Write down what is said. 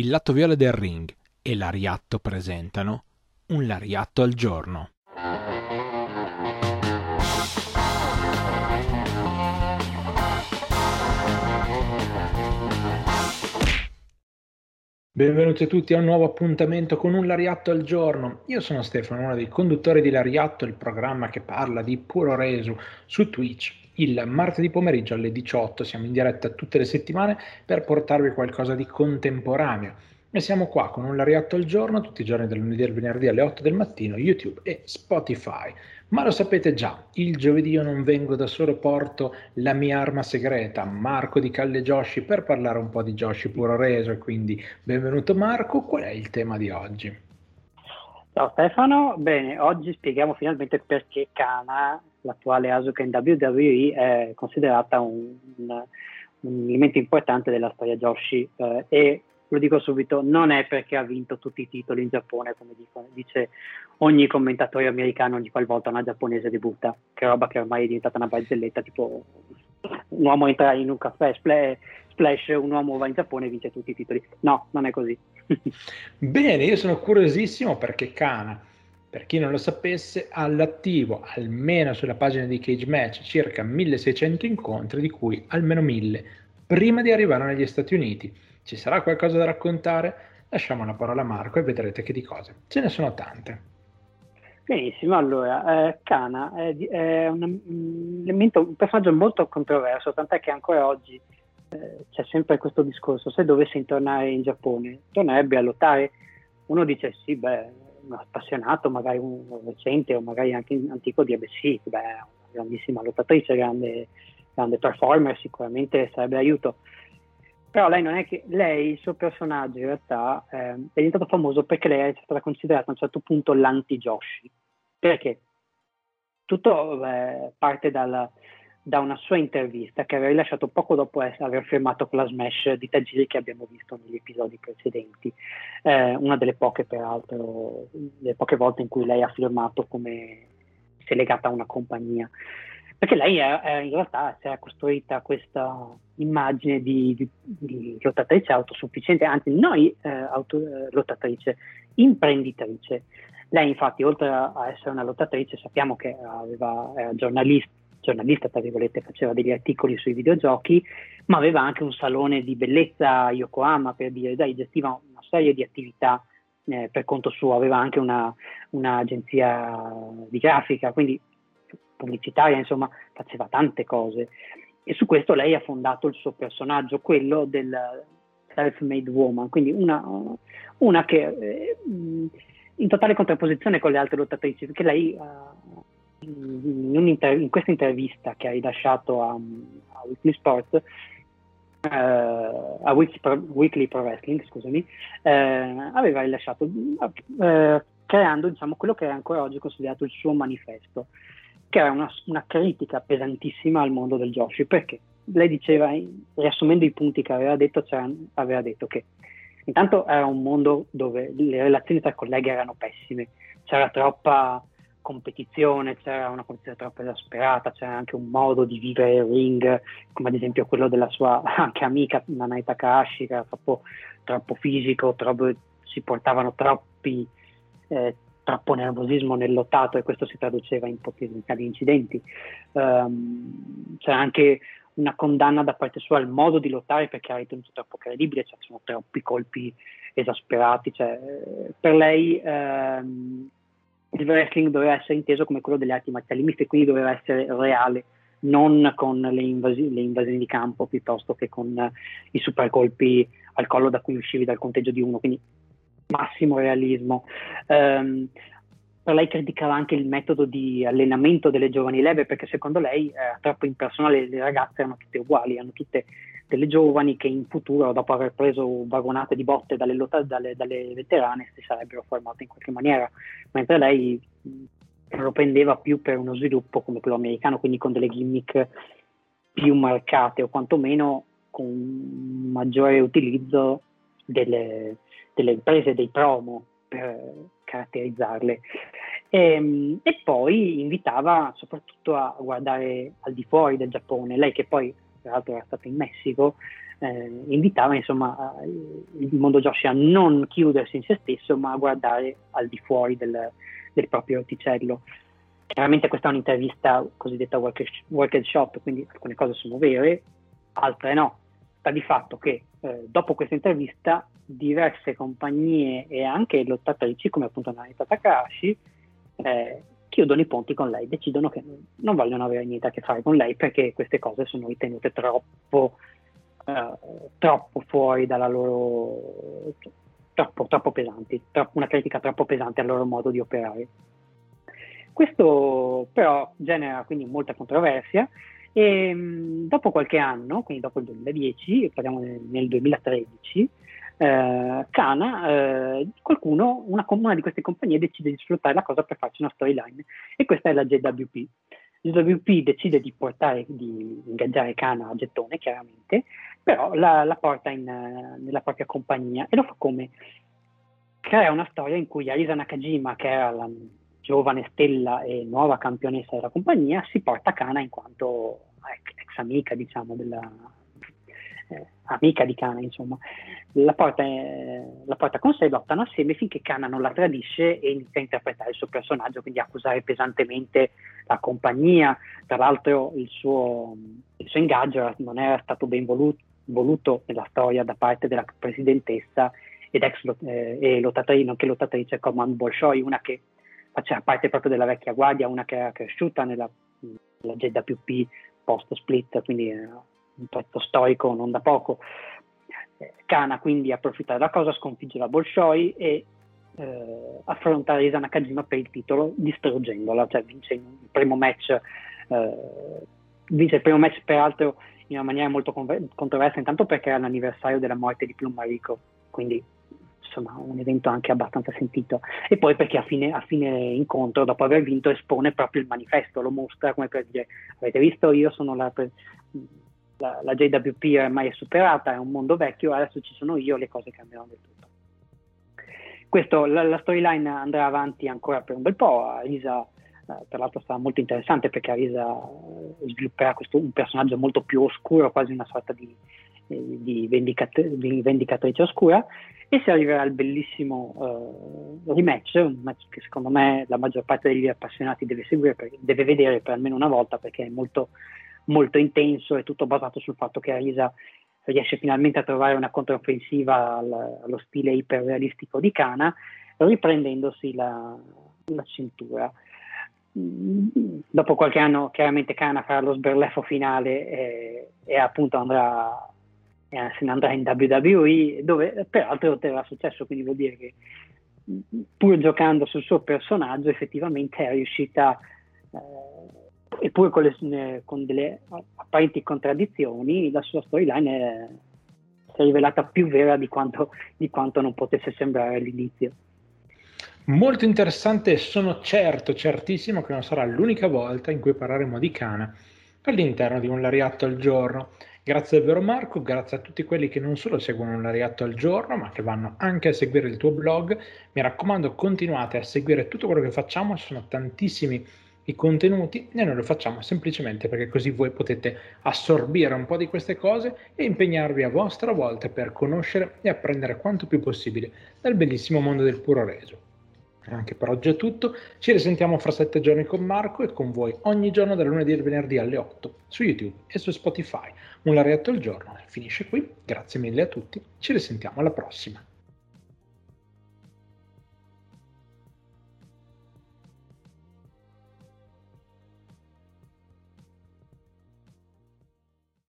il lato viola del ring e l'Ariatto presentano un Lariatto al giorno. Benvenuti a tutti a un nuovo appuntamento con un Lariatto al giorno. Io sono Stefano, uno dei conduttori di Lariatto, il programma che parla di puro resu su Twitch. Il martedì pomeriggio alle 18 siamo in diretta tutte le settimane per portarvi qualcosa di contemporaneo. E siamo qua con un Lariatto al giorno, tutti i giorni del lunedì del venerdì alle 8 del mattino, YouTube e Spotify. Ma lo sapete già, il giovedì io non vengo da solo, porto la mia arma segreta, Marco di Calle Joshi, per parlare un po' di Joshi puro reso. Quindi benvenuto Marco, qual è il tema di oggi? Ciao Stefano, bene, oggi spieghiamo finalmente perché Kana, l'attuale Asuka in WWE, è considerata un, un, un elemento importante della storia Joshi eh, e lo dico subito, non è perché ha vinto tutti i titoli in Giappone, come dico, dice ogni commentatore americano ogni qualvolta una giapponese debutta, che roba che ormai è diventata una barzelletta, tipo un uomo entra in un caffè, splash un uomo va in Giappone e vince tutti i titoli. No, non è così. Bene, io sono curiosissimo perché Kana, per chi non lo sapesse, ha all'attivo, almeno sulla pagina di Cage Match, circa 1600 incontri, di cui almeno 1000 prima di arrivare negli Stati Uniti ci sarà qualcosa da raccontare? Lasciamo la parola a Marco e vedrete che di cose. Ce ne sono tante. Benissimo, allora, eh, Kana è, è un, un, elemento, un, personaggio molto controverso, tant'è che ancora oggi eh, c'è sempre questo discorso, se dovesse tornare in Giappone, tornerebbe a lottare? Uno dice sì, beh, un appassionato, magari un recente o magari anche antico direbbe sì, beh, una grandissima lottatrice, grande, grande performer, sicuramente sarebbe d'aiuto. Però lei non è che lei, il suo personaggio in realtà eh, è diventato famoso perché lei è stata considerata a un certo punto l'anti-Joshi. Perché? Tutto eh, parte dal, da una sua intervista che aveva rilasciato poco dopo aver firmato con la Smash di Tajiri che abbiamo visto negli episodi precedenti. Eh, una delle poche, peraltro, delle poche volte in cui lei ha firmato come si è legata a una compagnia perché lei è, è in realtà si è costruita questa immagine di, di, di lottatrice autosufficiente, anzi noi eh, auto, eh, lottatrice, imprenditrice. Lei infatti oltre a essere una lottatrice sappiamo che aveva, era giornalista, giornalista, tra virgolette, faceva degli articoli sui videogiochi, ma aveva anche un salone di bellezza a Yokohama, per dire, dai, gestiva una serie di attività eh, per conto suo, aveva anche una, un'agenzia di grafica, quindi pubblicitaria, insomma, faceva tante cose. E su questo lei ha fondato il suo personaggio, quello del self-made woman, quindi una, una che eh, in totale contrapposizione con le altre lottatrici, perché lei uh, in, in, questa intervista che ha rilasciato a, a Weekly Sports, Uh, a Weekly Pro, Wrestling, scusami, uh, aveva rilasciato uh, creando diciamo, quello che è ancora oggi considerato il suo manifesto che era una, una critica pesantissima al mondo del Joshi, perché? Lei diceva, riassumendo i punti che aveva detto, aveva detto che intanto era un mondo dove le relazioni tra colleghi erano pessime, c'era troppa competizione, c'era una competizione troppo esasperata, c'era anche un modo di vivere il ring, come ad esempio quello della sua anche amica Nanai Takahashi, che era troppo, troppo fisico, troppo, si portavano troppi, eh, troppo nervosismo nel lottato e questo si traduceva in potenziali incidenti. Um, c'è anche una condanna da parte sua al modo di lottare perché ha ritenuto troppo credibile, cioè sono troppi colpi esasperati. Cioè, per lei um, il wrestling doveva essere inteso come quello delle arti marziali miste, quindi doveva essere reale, non con le, invasi- le invasioni di campo piuttosto che con uh, i super colpi al collo da cui uscivi dal conteggio di uno. Quindi massimo realismo. Um, per lei criticava anche il metodo di allenamento delle giovani leve perché secondo lei era troppo impersonale, le ragazze erano tutte uguali, erano tutte delle giovani che in futuro, dopo aver preso vagonate di botte dalle, lotta, dalle, dalle veterane, si sarebbero formate in qualche maniera, mentre lei lo prendeva più per uno sviluppo come quello americano, quindi con delle gimmick più marcate o quantomeno con un maggiore utilizzo delle, delle imprese, dei promo per caratterizzarle. E, ehm, e, poi invitava soprattutto a guardare al di fuori del Giappone. Lei che poi, tra l'altro, era stata in Messico, eh, invitava insomma il mondo Joshi a non chiudersi in se stesso ma a guardare al di fuori del, del proprio orticello. Chiaramente questa è un'intervista cosiddetta work and shop, quindi alcune cose sono vere, altre no. Sta di fatto che eh, dopo questa intervista diverse compagnie e anche lottatrici come appunto Narita Takahashi eh, chiudono i ponti con lei, decidono che non vogliono avere niente a che fare con lei perché queste cose sono ritenute troppo, eh, troppo fuori dalla loro... troppo, troppo pesanti, troppo, una critica troppo pesante al loro modo di operare. Questo però genera quindi molta controversia e mh, dopo qualche anno, quindi dopo il 2010, parliamo nel 2013, eh, Kana, eh, qualcuno, una, una, di queste compagnie decide di sfruttare la cosa per farci una storyline e questa è la JWP. JWP decide di portare, di ingaggiare Kana a gettone, chiaramente, però la, la porta in, nella propria compagnia e lo fa come crea una storia in cui Arisa Nakajima, che era la giovane stella e nuova campionessa della compagnia, si porta Kana in quanto ex, ex amica, diciamo, della, amica di Kana, insomma. La porta, eh, la porta, con sé, lottano assieme finché Kana non la tradisce e inizia a interpretare il suo personaggio, quindi accusare pesantemente la compagnia. Tra l'altro il suo, il suo ingaggio non era stato ben voluto, voluto nella storia da parte della presidentessa ed ex eh, e lottatrice, nonché lottatrice Command Bolshoi, una che faceva parte proprio della vecchia guardia, una che era cresciuta nella, nella JWP post split, quindi era un pezzo storico non da poco. Kana quindi approfitta della cosa, sconfigge la Bolshoi e eh, affronta Risa Nakajima per il titolo distruggendola, cioè vince il primo match, eh, vince il primo match peraltro in una maniera molto controversa, intanto perché era l'anniversario della morte di Plum Mariko, quindi insomma un evento anche abbastanza sentito e poi perché a fine, a fine, incontro dopo aver vinto espone proprio il manifesto lo mostra come per dire avete visto io sono la, la, la JWP ormai è superata è un mondo vecchio adesso ci sono io le cose cambieranno del tutto. Questo, la, la storyline andrà avanti ancora per un bel po' Arisa eh, tra l'altro sarà molto interessante perché Arisa eh, svilupperà questo, un personaggio molto più oscuro quasi una sorta di, eh, di, vendicat- di vendicatrice oscura e si arriverà al bellissimo uh, rematch, un match che secondo me la maggior parte degli appassionati deve seguire, per, deve vedere per almeno una volta perché è molto, molto intenso e tutto basato sul fatto che Arisa riesce finalmente a trovare una controffensiva al, allo stile iperrealistico di Kana, riprendendosi la, la cintura. Mm, dopo qualche anno chiaramente Kana farà lo sberleffo finale e, e appunto andrà eh, se ne andrà in WWE, dove peraltro otterrà successo, quindi vuol dire che pur giocando sul suo personaggio effettivamente è riuscita, eh, eppure con, le, con, delle apparenti contraddizioni, la sua storyline si è rivelata più vera di quanto, di quanto non potesse sembrare all'inizio. Molto interessante, sono certo, certissimo che non sarà l'unica volta in cui parleremo di Kana all'interno di un lariatto al giorno. Grazie davvero Marco, grazie a tutti quelli che non solo seguono un lariatto al giorno, ma che vanno anche a seguire il tuo blog. Mi raccomando, continuate a seguire tutto quello che facciamo, sono tantissimi i contenuti e noi lo facciamo semplicemente perché così voi potete assorbire un po' di queste cose e impegnarvi a vostra volta per conoscere e apprendere quanto più possibile dal bellissimo mondo del puro reso. Anche per oggi è tutto, ci risentiamo fra sette giorni con Marco e con voi ogni giorno dal lunedì al venerdì alle 8 su YouTube e su Spotify. Un larietto al giorno finisce qui, grazie mille a tutti, ci risentiamo alla prossima.